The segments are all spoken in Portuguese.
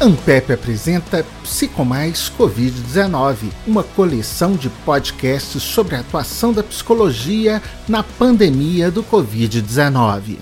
Ampep apresenta Psicomais Covid-19, uma coleção de podcasts sobre a atuação da psicologia na pandemia do Covid-19.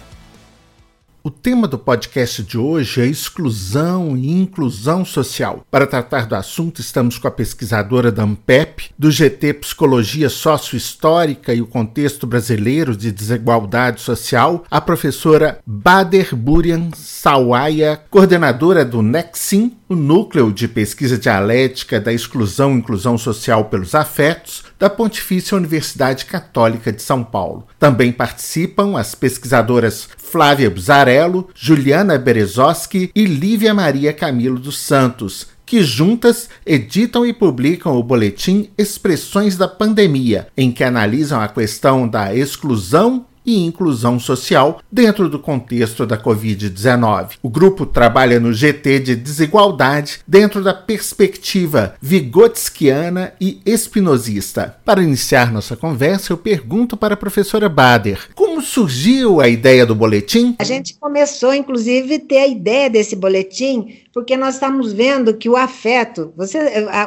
O tema do podcast de hoje é exclusão e inclusão social. Para tratar do assunto, estamos com a pesquisadora da AMPEP, do GT Psicologia Sociohistórica e o Contexto Brasileiro de Desigualdade Social, a professora Bader Burian Sawaia, coordenadora do NEXIM, o Núcleo de Pesquisa Dialética da Exclusão e Inclusão Social pelos Afetos, da Pontifícia Universidade Católica de São Paulo. Também participam as pesquisadoras Flávia Buzarello, Juliana Berezoski e Lívia Maria Camilo dos Santos, que juntas editam e publicam o boletim Expressões da Pandemia, em que analisam a questão da exclusão e inclusão social dentro do contexto da Covid-19. O grupo trabalha no GT de desigualdade dentro da perspectiva vigotskiana e espinosista. Para iniciar nossa conversa, eu pergunto para a professora Bader: como surgiu a ideia do boletim? A gente começou, inclusive, a ter a ideia desse boletim porque nós estamos vendo que o afeto, você,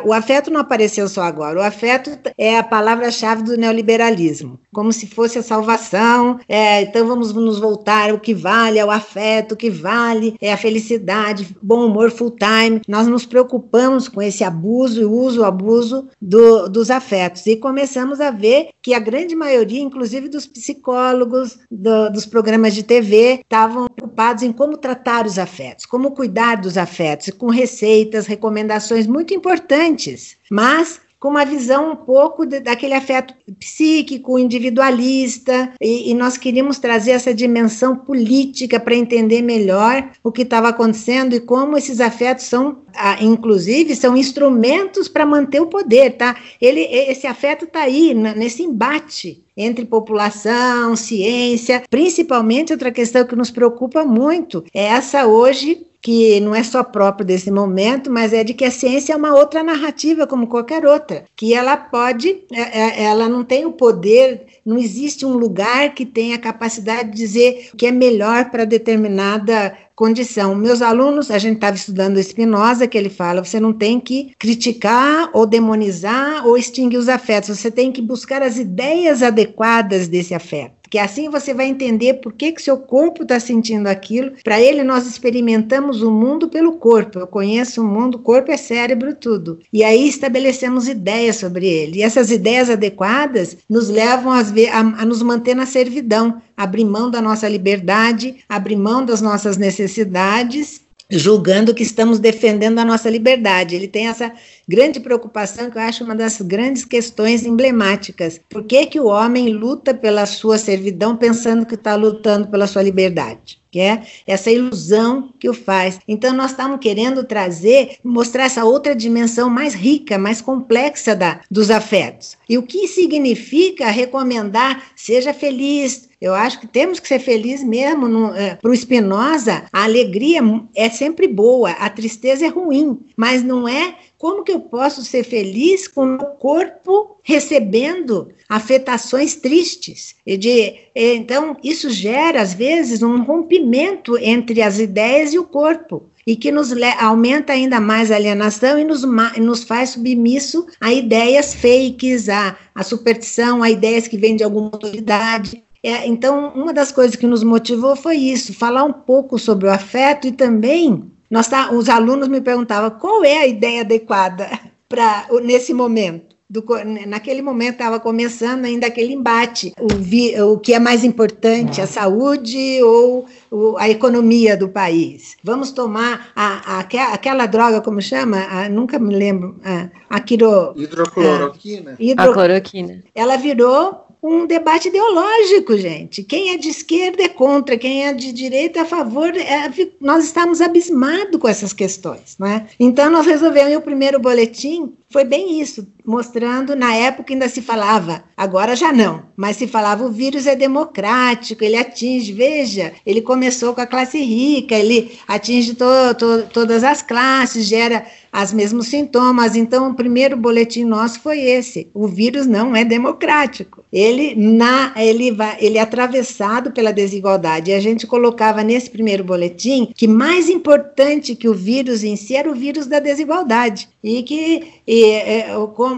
o afeto não apareceu só agora, o afeto é a palavra-chave do neoliberalismo, como se fosse a salvação, é, então vamos nos voltar, o que vale é o afeto, o que vale é a felicidade, bom humor full time, nós nos preocupamos com esse abuso e uso, abuso do, dos afetos, e começamos a ver que a grande maioria, inclusive dos psicólogos, do, dos programas de TV, estavam preocupados em como tratar os afetos, como cuidar dos afetos, afetos, com receitas, recomendações muito importantes, mas com uma visão um pouco de, daquele afeto psíquico, individualista, e, e, nós queríamos trazer essa dimensão política para entender melhor o que estava acontecendo e como esses afetos são, ah, inclusive, são instrumentos para manter o poder, tá? Ele, esse afeto está aí, nesse embate entre população, ciência, principalmente outra questão que nos preocupa muito é essa hoje que não é só próprio desse momento, mas é de que a ciência é uma outra narrativa, como qualquer outra, que ela pode, é, é, ela não tem o poder, não existe um lugar que tenha a capacidade de dizer o que é melhor para determinada condição. Meus alunos, a gente estava estudando Spinoza, que ele fala, você não tem que criticar ou demonizar ou extinguir os afetos, você tem que buscar as ideias adequadas desse afeto que assim você vai entender por que, que seu corpo está sentindo aquilo. Para ele, nós experimentamos o mundo pelo corpo. Eu conheço o mundo, corpo é cérebro, tudo. E aí estabelecemos ideias sobre ele. E essas ideias adequadas nos levam a, a nos manter na servidão, abrir mão da nossa liberdade, abrir mão das nossas necessidades julgando que estamos defendendo a nossa liberdade. Ele tem essa grande preocupação que eu acho uma das grandes questões emblemáticas. Por que, que o homem luta pela sua servidão pensando que está lutando pela sua liberdade? que é essa ilusão que o faz. Então, nós estamos querendo trazer, mostrar essa outra dimensão mais rica, mais complexa da, dos afetos. E o que significa recomendar seja feliz, eu acho que temos que ser felizes mesmo. É, Para o Spinoza, a alegria é sempre boa, a tristeza é ruim, mas não é como que eu posso ser feliz com o meu corpo recebendo afetações tristes? E de, então, isso gera, às vezes, um rompimento entre as ideias e o corpo e que nos aumenta ainda mais a alienação e nos, nos faz submisso a ideias fakes, a, a superstição, a ideias que vêm de alguma autoridade. É, então, uma das coisas que nos motivou foi isso, falar um pouco sobre o afeto e também nós tá, os alunos me perguntavam qual é a ideia adequada para nesse momento. Do, naquele momento estava começando ainda aquele embate, o, vi, o que é mais importante, a saúde ou o, a economia do país. Vamos tomar a, a, aquela droga, como chama? A, nunca me lembro. A, a quiro, hidrocloroquina. A, hidro, a cloroquina. Ela virou um debate ideológico, gente. Quem é de esquerda é contra, quem é de direita é a favor. É, nós estamos abismados com essas questões, não é? Então, nós resolvemos, o primeiro boletim foi bem isso, mostrando, na época ainda se falava, agora já não, mas se falava o vírus é democrático, ele atinge, veja, ele começou com a classe rica, ele atinge to, to, todas as classes, gera os mesmos sintomas. Então, o primeiro boletim nosso foi esse: o vírus não é democrático. Ele na ele vai, ele é atravessado pela desigualdade. E a gente colocava nesse primeiro boletim que mais importante que o vírus em si era o vírus da desigualdade e que e, é,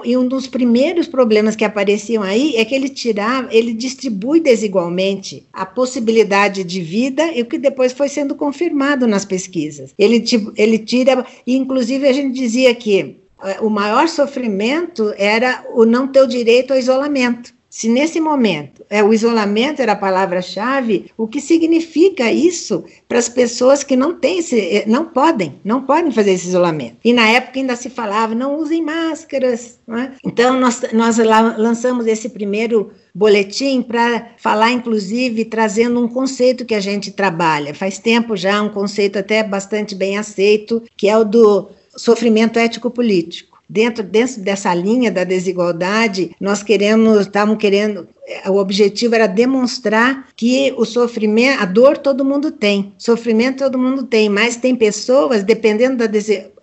e um dos primeiros problemas que apareciam aí é que ele tirava, ele distribui desigualmente a possibilidade de vida e o que depois foi sendo confirmado nas pesquisas. Ele, ele tira, inclusive a gente dizia que eh, o maior sofrimento era o não ter o direito ao isolamento. Se nesse momento é, o isolamento era a palavra-chave, o que significa isso para as pessoas que não têm esse, eh, não podem, não podem fazer esse isolamento. E na época ainda se falava, não usem máscaras. Não é? Então nós, nós lançamos esse primeiro boletim para falar, inclusive, trazendo um conceito que a gente trabalha. Faz tempo já, um conceito até bastante bem aceito, que é o do sofrimento ético-político. Dentro, dentro dessa linha da desigualdade, nós queremos, estamos querendo, o objetivo era demonstrar que o sofrimento, a dor todo mundo tem, sofrimento todo mundo tem, mas tem pessoas, dependendo da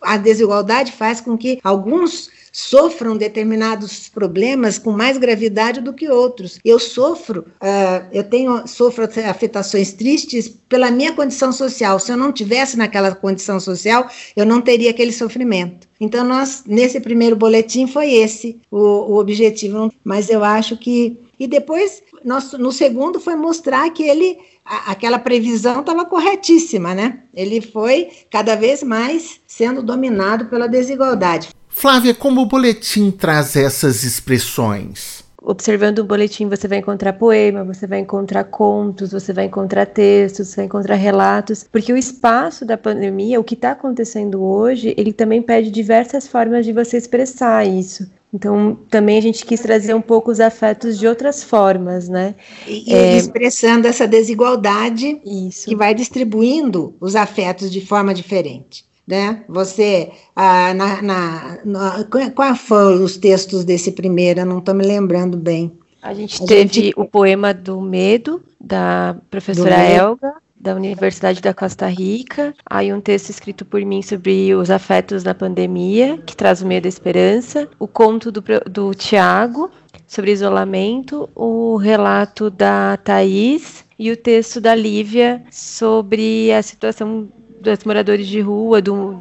a desigualdade, faz com que alguns sofram determinados problemas com mais gravidade do que outros. Eu sofro, uh, eu tenho sofro afetações tristes pela minha condição social. Se eu não tivesse naquela condição social, eu não teria aquele sofrimento. Então, nós, nesse primeiro boletim, foi esse o, o objetivo. Mas eu acho que. E depois, nós, no segundo, foi mostrar que ele aquela previsão estava corretíssima, né? Ele foi cada vez mais sendo dominado pela desigualdade. Flávia, como o boletim traz essas expressões? Observando o boletim, você vai encontrar poema, você vai encontrar contos, você vai encontrar textos, você vai encontrar relatos, porque o espaço da pandemia, o que está acontecendo hoje, ele também pede diversas formas de você expressar isso. Então, também a gente quis trazer um pouco os afetos de outras formas, né? E, é... expressando essa desigualdade Isso. que vai distribuindo os afetos de forma diferente né? Você, ah, na, na, na, qual foram os textos desse primeiro? Eu não estou me lembrando bem. A gente a teve gente... o poema do medo da professora Elga da Universidade da Costa Rica, aí um texto escrito por mim sobre os afetos na pandemia, que traz o medo e a esperança, o conto do, do Tiago sobre isolamento, o relato da Thaís e o texto da Lívia sobre a situação dos moradores de rua, do,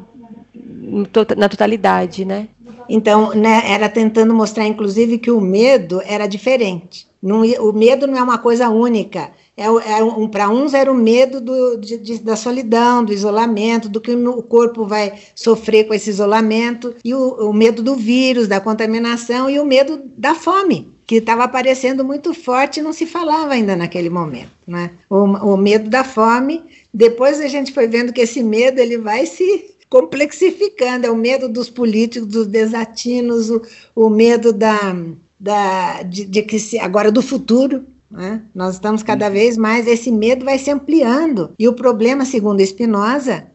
na totalidade, né? Então, né, era tentando mostrar, inclusive, que o medo era diferente. Não, o medo não é uma coisa única. É, é um, Para uns era o medo do, de, de, da solidão, do isolamento, do que o corpo vai sofrer com esse isolamento, e o, o medo do vírus, da contaminação, e o medo da fome que estava aparecendo muito forte e não se falava ainda naquele momento, né? O, o medo da fome depois a gente foi vendo que esse medo ele vai se complexificando, é o medo dos políticos, dos desatinos, o, o medo da, da, de, de que se, agora do futuro, né? Nós estamos cada vez mais, esse medo vai se ampliando. E o problema, segundo Spinoza,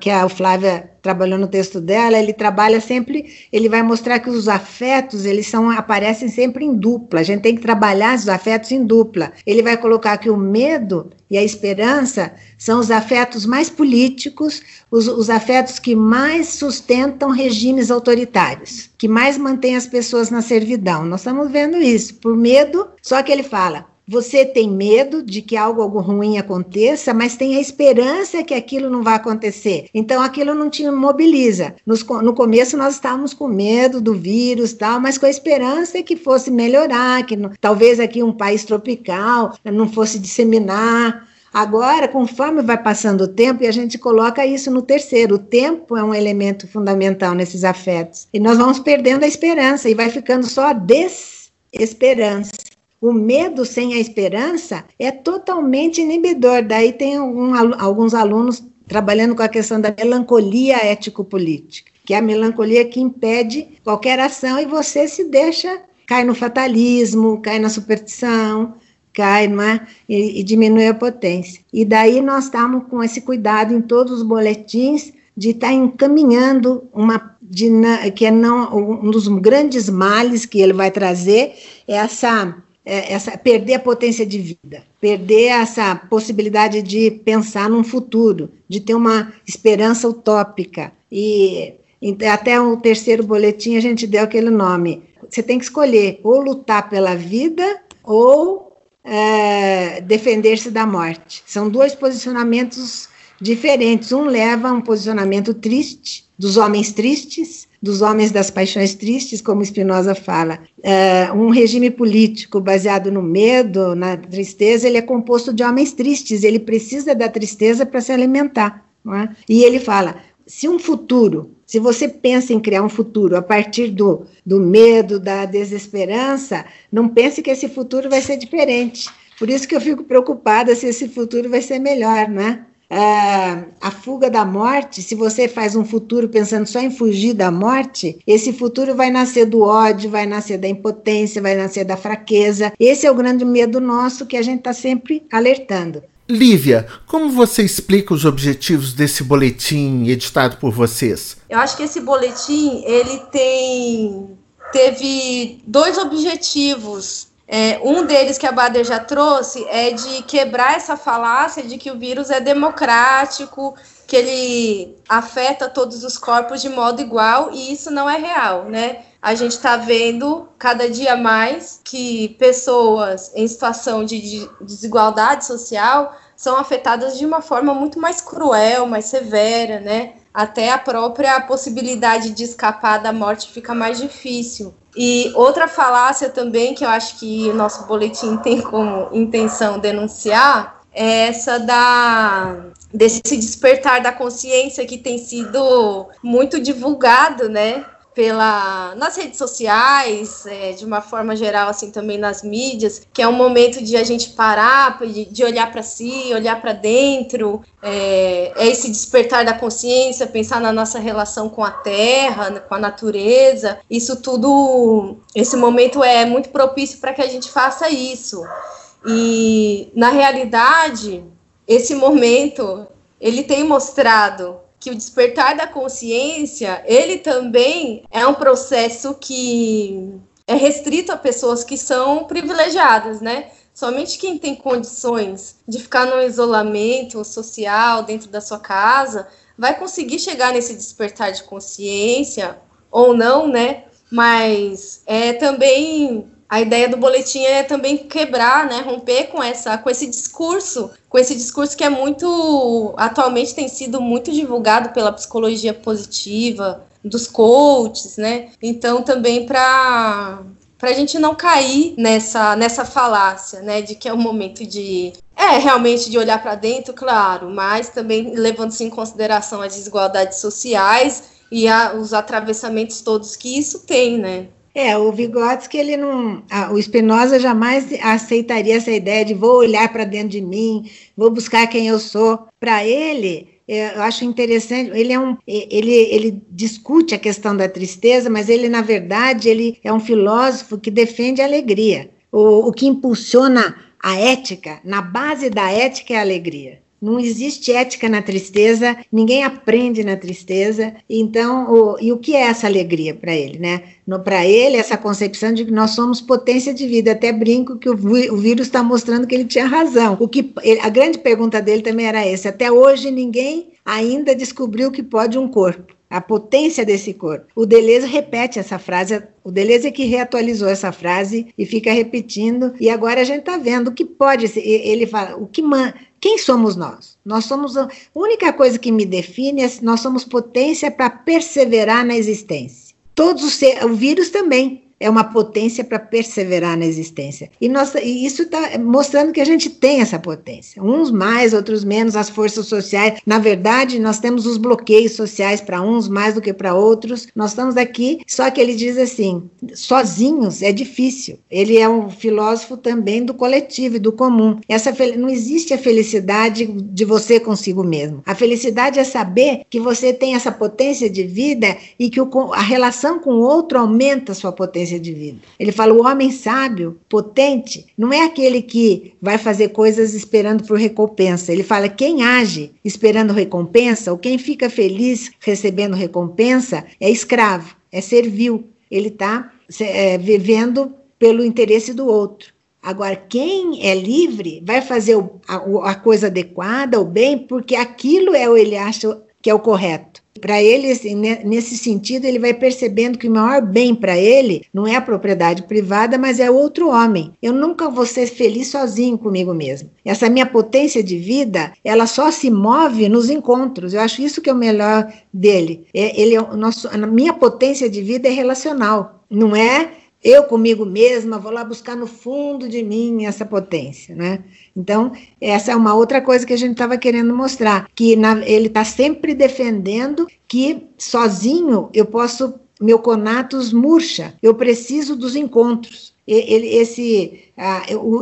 que a Flávia trabalhou no texto dela, ele trabalha sempre, ele vai mostrar que os afetos, eles são aparecem sempre em dupla. A gente tem que trabalhar os afetos em dupla. Ele vai colocar que o medo e a esperança são os afetos mais políticos, os, os afetos que mais sustentam regimes autoritários, que mais mantêm as pessoas na servidão. Nós estamos vendo isso por medo, só que ele fala você tem medo de que algo, algo ruim aconteça, mas tem a esperança que aquilo não vai acontecer. Então aquilo não te mobiliza. Nos, no começo nós estávamos com medo do vírus tal, mas com a esperança que fosse melhorar, que talvez aqui um país tropical não fosse disseminar. Agora, conforme vai passando o tempo, e a gente coloca isso no terceiro, o tempo é um elemento fundamental nesses afetos. E nós vamos perdendo a esperança e vai ficando só a desesperança. O medo sem a esperança é totalmente inibidor. Daí tem um, alguns alunos trabalhando com a questão da melancolia ético-política, que é a melancolia que impede qualquer ação e você se deixa, cai no fatalismo, cai na superstição, cai é? e, e diminui a potência. E daí nós estamos com esse cuidado em todos os boletins de estar tá encaminhando uma que é não um dos grandes males que ele vai trazer é essa essa perder a potência de vida, perder essa possibilidade de pensar num futuro, de ter uma esperança utópica. E até o terceiro boletim a gente deu aquele nome. Você tem que escolher ou lutar pela vida ou é, defender-se da morte. São dois posicionamentos diferentes. Um leva a um posicionamento triste, dos homens tristes, dos homens das paixões tristes, como Spinoza fala. É, um regime político baseado no medo, na tristeza, ele é composto de homens tristes, ele precisa da tristeza para se alimentar. É? E ele fala: se um futuro, se você pensa em criar um futuro a partir do, do medo, da desesperança, não pense que esse futuro vai ser diferente. Por isso que eu fico preocupada se esse futuro vai ser melhor, né? É, a fuga da morte, se você faz um futuro pensando só em fugir da morte, esse futuro vai nascer do ódio, vai nascer da impotência, vai nascer da fraqueza. Esse é o grande medo nosso que a gente está sempre alertando. Lívia, como você explica os objetivos desse boletim editado por vocês? Eu acho que esse boletim ele tem teve dois objetivos é, um deles que a Bader já trouxe é de quebrar essa falácia de que o vírus é democrático, que ele afeta todos os corpos de modo igual, e isso não é real, né? A gente está vendo cada dia mais que pessoas em situação de desigualdade social são afetadas de uma forma muito mais cruel, mais severa, né? Até a própria possibilidade de escapar da morte fica mais difícil. E outra falácia também que eu acho que o nosso boletim tem como intenção denunciar é essa da desse despertar da consciência que tem sido muito divulgado, né, pela nas redes sociais, é, de uma forma geral, assim também nas mídias, que é um momento de a gente parar, de, de olhar para si, olhar para dentro, é, é, esse despertar da consciência, pensar na nossa relação com a terra, com a natureza. Isso tudo, esse momento é muito propício para que a gente faça isso. E na realidade, esse momento ele tem mostrado que o despertar da consciência, ele também é um processo que é restrito a pessoas que são privilegiadas, né? Somente quem tem condições de ficar no isolamento social dentro da sua casa vai conseguir chegar nesse despertar de consciência ou não, né? Mas é também a ideia do boletim é também quebrar, né, romper com essa, com esse discurso, com esse discurso que é muito, atualmente tem sido muito divulgado pela psicologia positiva, dos coaches, né? Então também para para a gente não cair nessa nessa falácia, né, de que é um momento de é realmente de olhar para dentro, claro, mas também levando-se em consideração as desigualdades sociais e a, os atravessamentos todos que isso tem, né? É, o Vygotsky, ele não. A, o Spinoza jamais aceitaria essa ideia de vou olhar para dentro de mim, vou buscar quem eu sou. Para ele, é, eu acho interessante, ele é um. Ele, ele discute a questão da tristeza, mas ele, na verdade, ele é um filósofo que defende a alegria. O, o que impulsiona a ética, na base da ética é a alegria. Não existe ética na tristeza, ninguém aprende na tristeza. Então, o, e o que é essa alegria para ele, né? Para ele, essa concepção de que nós somos potência de vida. Até brinco que o, o vírus está mostrando que ele tinha razão. O que a grande pergunta dele também era essa. Até hoje ninguém ainda descobriu que pode um corpo a potência desse corpo. O Deleuze repete essa frase, o Deleuze é que reatualizou essa frase e fica repetindo, e agora a gente está vendo o que pode ser, ele fala, o que man, quem somos nós? Nós somos a única coisa que me define é nós somos potência para perseverar na existência. Todos os o vírus também é uma potência para perseverar na existência. E, nós, e isso está mostrando que a gente tem essa potência. Uns mais, outros menos, as forças sociais. Na verdade, nós temos os bloqueios sociais para uns mais do que para outros. Nós estamos aqui, só que ele diz assim: sozinhos é difícil. Ele é um filósofo também do coletivo e do comum. Essa não existe a felicidade de você consigo mesmo. A felicidade é saber que você tem essa potência de vida e que o, a relação com o outro aumenta a sua potência de vida. Ele fala: o homem sábio, potente, não é aquele que vai fazer coisas esperando por recompensa. Ele fala: quem age esperando recompensa, ou quem fica feliz recebendo recompensa, é escravo, é servil. Ele está é, vivendo pelo interesse do outro. Agora, quem é livre vai fazer a, a coisa adequada, o bem, porque aquilo é o ele acha que é o correto. Para ele, assim, nesse sentido, ele vai percebendo que o maior bem para ele não é a propriedade privada, mas é outro homem. Eu nunca vou ser feliz sozinho comigo mesmo. Essa minha potência de vida, ela só se move nos encontros. Eu acho isso que é o melhor dele. É, ele, é o nosso, a minha potência de vida é relacional, não é eu comigo mesma vou lá buscar no fundo de mim essa potência, né? Então, essa é uma outra coisa que a gente estava querendo mostrar, que na, ele está sempre defendendo que sozinho eu posso, meu conatus murcha, eu preciso dos encontros. Ele, esse,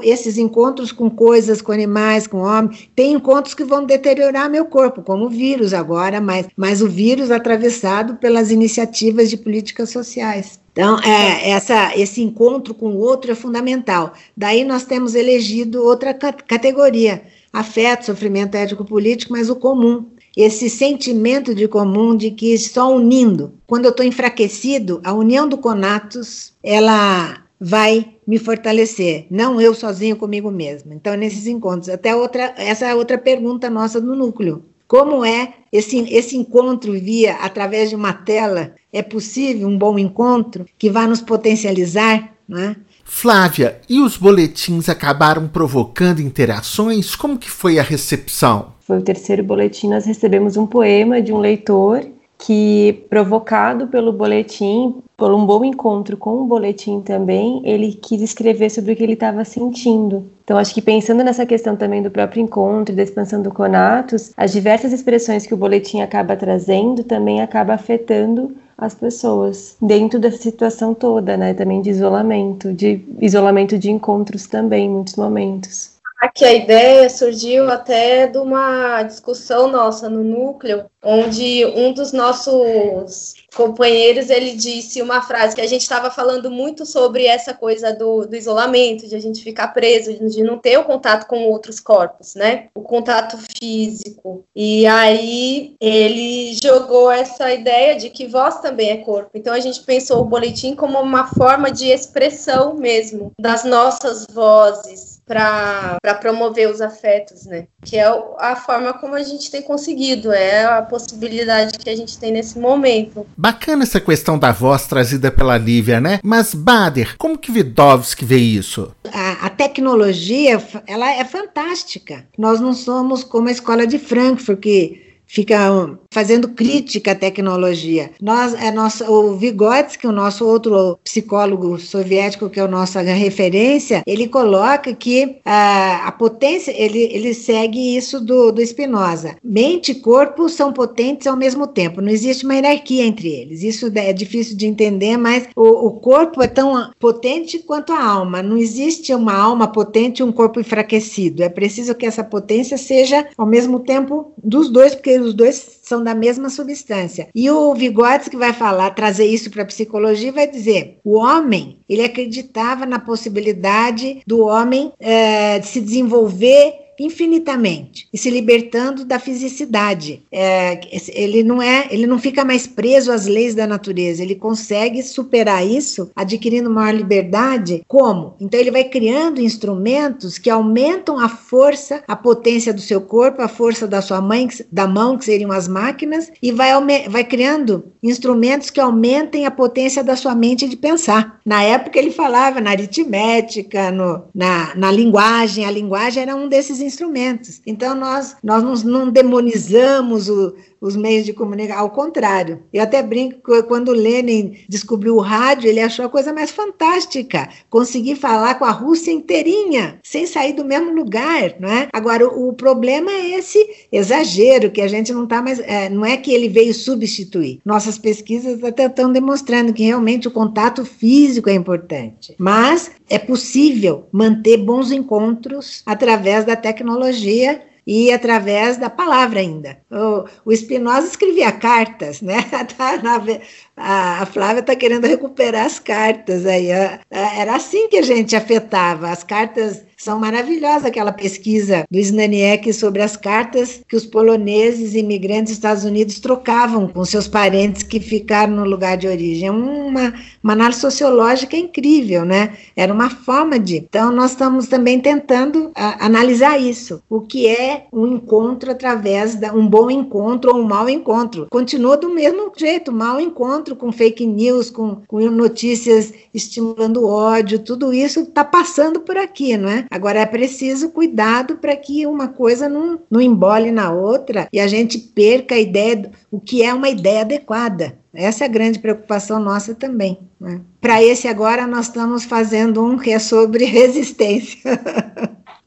esses encontros com coisas, com animais, com homens, tem encontros que vão deteriorar meu corpo, como o vírus agora, mas, mas o vírus atravessado pelas iniciativas de políticas sociais. Então, é, essa, esse encontro com o outro é fundamental. Daí nós temos elegido outra categoria, afeto, sofrimento ético-político, mas o comum. Esse sentimento de comum de que só unindo, quando eu estou enfraquecido, a união do conatus, ela vai me fortalecer, não eu sozinho comigo mesma. Então, nesses encontros, até outra, essa é outra pergunta nossa do núcleo. Como é esse, esse encontro via através de uma tela? É possível um bom encontro que vá nos potencializar? Né? Flávia, e os boletins acabaram provocando interações? Como que foi a recepção? Foi o terceiro boletim, nós recebemos um poema de um leitor que, provocado pelo boletim, por um bom encontro com o boletim também, ele quis escrever sobre o que ele estava sentindo. Então, acho que pensando nessa questão também do próprio encontro e da expansão do Conatos, as diversas expressões que o boletim acaba trazendo também acaba afetando as pessoas dentro dessa situação toda, né? Também de isolamento, de isolamento de encontros também, em muitos momentos que a ideia surgiu até de uma discussão nossa no núcleo, onde um dos nossos companheiros ele disse uma frase que a gente estava falando muito sobre essa coisa do, do, isolamento, de a gente ficar preso, de não ter o contato com outros corpos, né? O contato físico. E aí ele jogou essa ideia de que voz também é corpo. Então a gente pensou o boletim como uma forma de expressão mesmo das nossas vozes para promover os afetos, né? Que é a forma como a gente tem conseguido, é a possibilidade que a gente tem nesse momento. Bacana essa questão da voz trazida pela Lívia, né? Mas, Bader, como que Vidovski vê isso? A, a tecnologia, ela é fantástica. Nós não somos como a escola de Frankfurt, que fica fazendo crítica à tecnologia. Nós, é nosso, o Vygotsky, o nosso outro psicólogo soviético, que é a nossa referência, ele coloca que a, a potência, ele, ele segue isso do, do Spinoza. Mente e corpo são potentes ao mesmo tempo, não existe uma hierarquia entre eles. Isso é difícil de entender, mas o, o corpo é tão potente quanto a alma. Não existe uma alma potente e um corpo enfraquecido. É preciso que essa potência seja ao mesmo tempo dos dois, porque os dois são da mesma substância. E o Vygotsky vai falar, trazer isso para a psicologia, vai dizer: o homem, ele acreditava na possibilidade do homem é, de se desenvolver infinitamente e se libertando da fisicidade. É, ele não é, ele não fica mais preso às leis da natureza. Ele consegue superar isso, adquirindo maior liberdade. Como? Então ele vai criando instrumentos que aumentam a força, a potência do seu corpo, a força da sua mãe, da mão, que seriam as máquinas, e vai, vai criando instrumentos que aumentem a potência da sua mente de pensar. Na época ele falava na aritmética, no, na, na linguagem. A linguagem era um desses instrumentos. Então, nós, nós não, demonizamos o, os meios de comunicação, ao contrário. Eu até brinco que quando Lenin descobriu o rádio, ele achou a coisa mais fantástica, conseguir falar com a Rússia inteirinha, sem sair do mesmo lugar, não é? Agora, o, o problema é esse exagero, que a gente não está mais, é, não é que ele veio substituir. Nossas pesquisas até estão demonstrando que realmente o contato físico é importante, mas é possível manter bons encontros através da tecnologia e através da palavra ainda. O, o Spinoza escrevia cartas, né? A, Flávia está querendo recuperar as cartas aí. Era assim que a gente afetava. As cartas são maravilhosas, aquela pesquisa do Snaniek sobre as cartas que os poloneses imigrantes dos Estados Unidos trocavam com seus parentes que ficaram no lugar de origem. É uma, uma análise sociológica incrível, né? Era uma forma de. Então, nós estamos também tentando a, analisar isso. O que é um encontro através de um bom encontro ou um mau encontro? Continua do mesmo jeito, mau encontro com fake news, com, com notícias estimulando ódio, tudo isso está passando por aqui, não é? Agora é preciso cuidado para que uma coisa não, não embole na outra e a gente perca a ideia do o que é uma ideia adequada. Essa é a grande preocupação nossa também. Né? Para esse agora nós estamos fazendo um que é sobre resistência.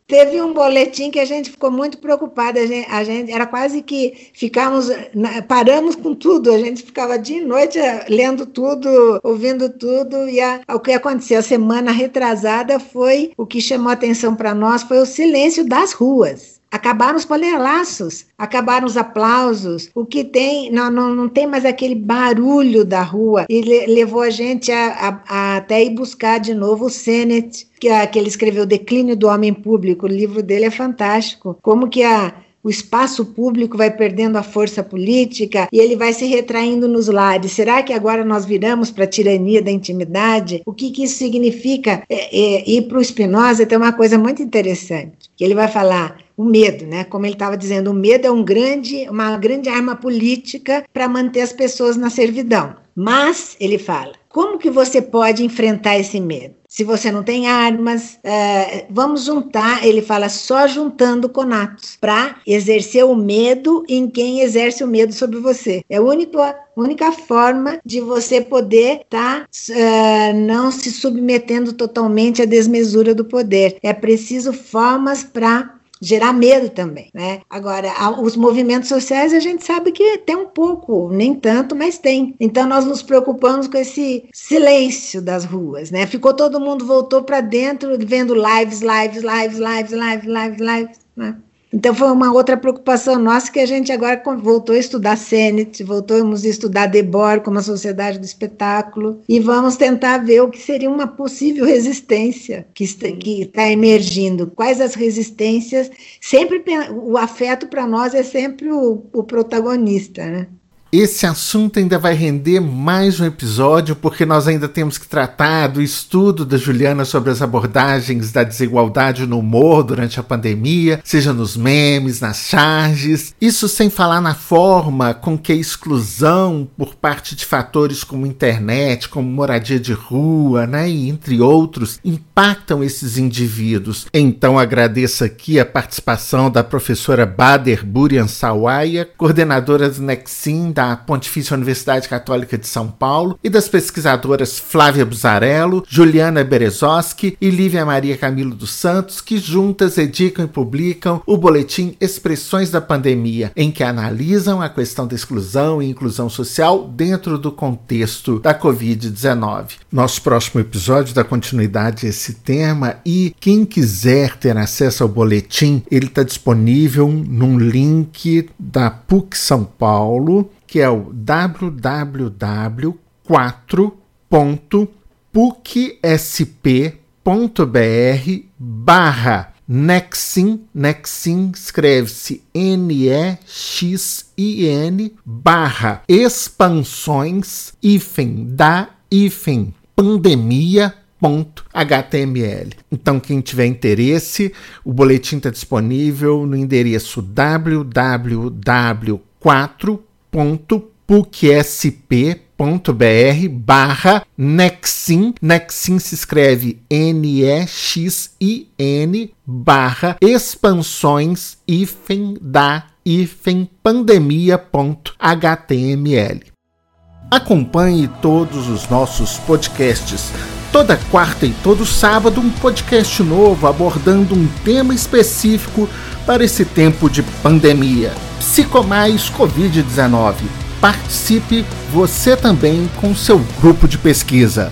Teve um boletim que a gente ficou muito preocupada. A gente, a gente era quase que ficamos, paramos com tudo. A gente ficava dia e noite eh, lendo tudo, ouvindo tudo. E a, o que aconteceu a semana retrasada foi o que chamou atenção para nós foi o silêncio das ruas. Acabaram os panelaços, acabaram os aplausos. O que tem, não, não, não tem mais aquele barulho da rua. E levou a gente a, a, a até ir buscar de novo o Sennett, que, a, que ele escreveu Declínio do Homem Público. O livro dele é fantástico. Como que a, o espaço público vai perdendo a força política e ele vai se retraindo nos lares. Será que agora nós viramos para a tirania da intimidade? O que, que isso significa? É, é, ir para o Spinoza tem uma coisa muito interessante, que ele vai falar o medo, né? Como ele estava dizendo, o medo é um grande, uma grande arma política para manter as pessoas na servidão. Mas, ele fala, como que você pode enfrentar esse medo? Se você não tem armas, é, vamos juntar, ele fala, só juntando conatos, para exercer o medo em quem exerce o medo sobre você. É a única, única forma de você poder estar tá, é, não se submetendo totalmente à desmesura do poder. É preciso formas para gerar medo também, né? Agora, os movimentos sociais a gente sabe que tem um pouco, nem tanto, mas tem. Então nós nos preocupamos com esse silêncio das ruas, né? Ficou todo mundo voltou para dentro vendo lives, lives, lives, lives, lives, lives, lives, né? Então foi uma outra preocupação nossa que a gente agora voltou a estudar Sennett, voltamos a estudar Debord como a sociedade do espetáculo e vamos tentar ver o que seria uma possível resistência que está emergindo. Quais as resistências? Sempre o afeto para nós é sempre o, o protagonista, né? Esse assunto ainda vai render mais um episódio, porque nós ainda temos que tratar do estudo da Juliana sobre as abordagens da desigualdade no humor durante a pandemia, seja nos memes, nas charges. Isso sem falar na forma com que a exclusão por parte de fatores como internet, como moradia de rua, né, e entre outros, impactam esses indivíduos. Então agradeço aqui a participação da professora Bader Burian Sawaia, coordenadora do Nexim da Pontifícia Universidade Católica de São Paulo e das pesquisadoras Flávia Buzarello, Juliana Berezoski e Lívia Maria Camilo dos Santos, que juntas edicam e publicam o boletim Expressões da Pandemia, em que analisam a questão da exclusão e inclusão social dentro do contexto da Covid-19. Nosso próximo episódio dá continuidade a esse tema e quem quiser ter acesso ao boletim, ele está disponível num link da PUC São Paulo que é o www.pucsp.br barra Nexin, Nexin escreve-se N-E-X-I-N barra expansões hífen da hífen pandemia .html. Então, quem tiver interesse, o boletim está disponível no endereço www.4 www.pucsp.br barra Nexin. Nexin se escreve N-E-X-I-N barra expansões hífen da hífen pandemia.html. Acompanhe todos os nossos podcasts. Toda quarta e todo sábado, um podcast novo abordando um tema específico para esse tempo de pandemia. Psicomais Covid-19. Participe você também com seu grupo de pesquisa.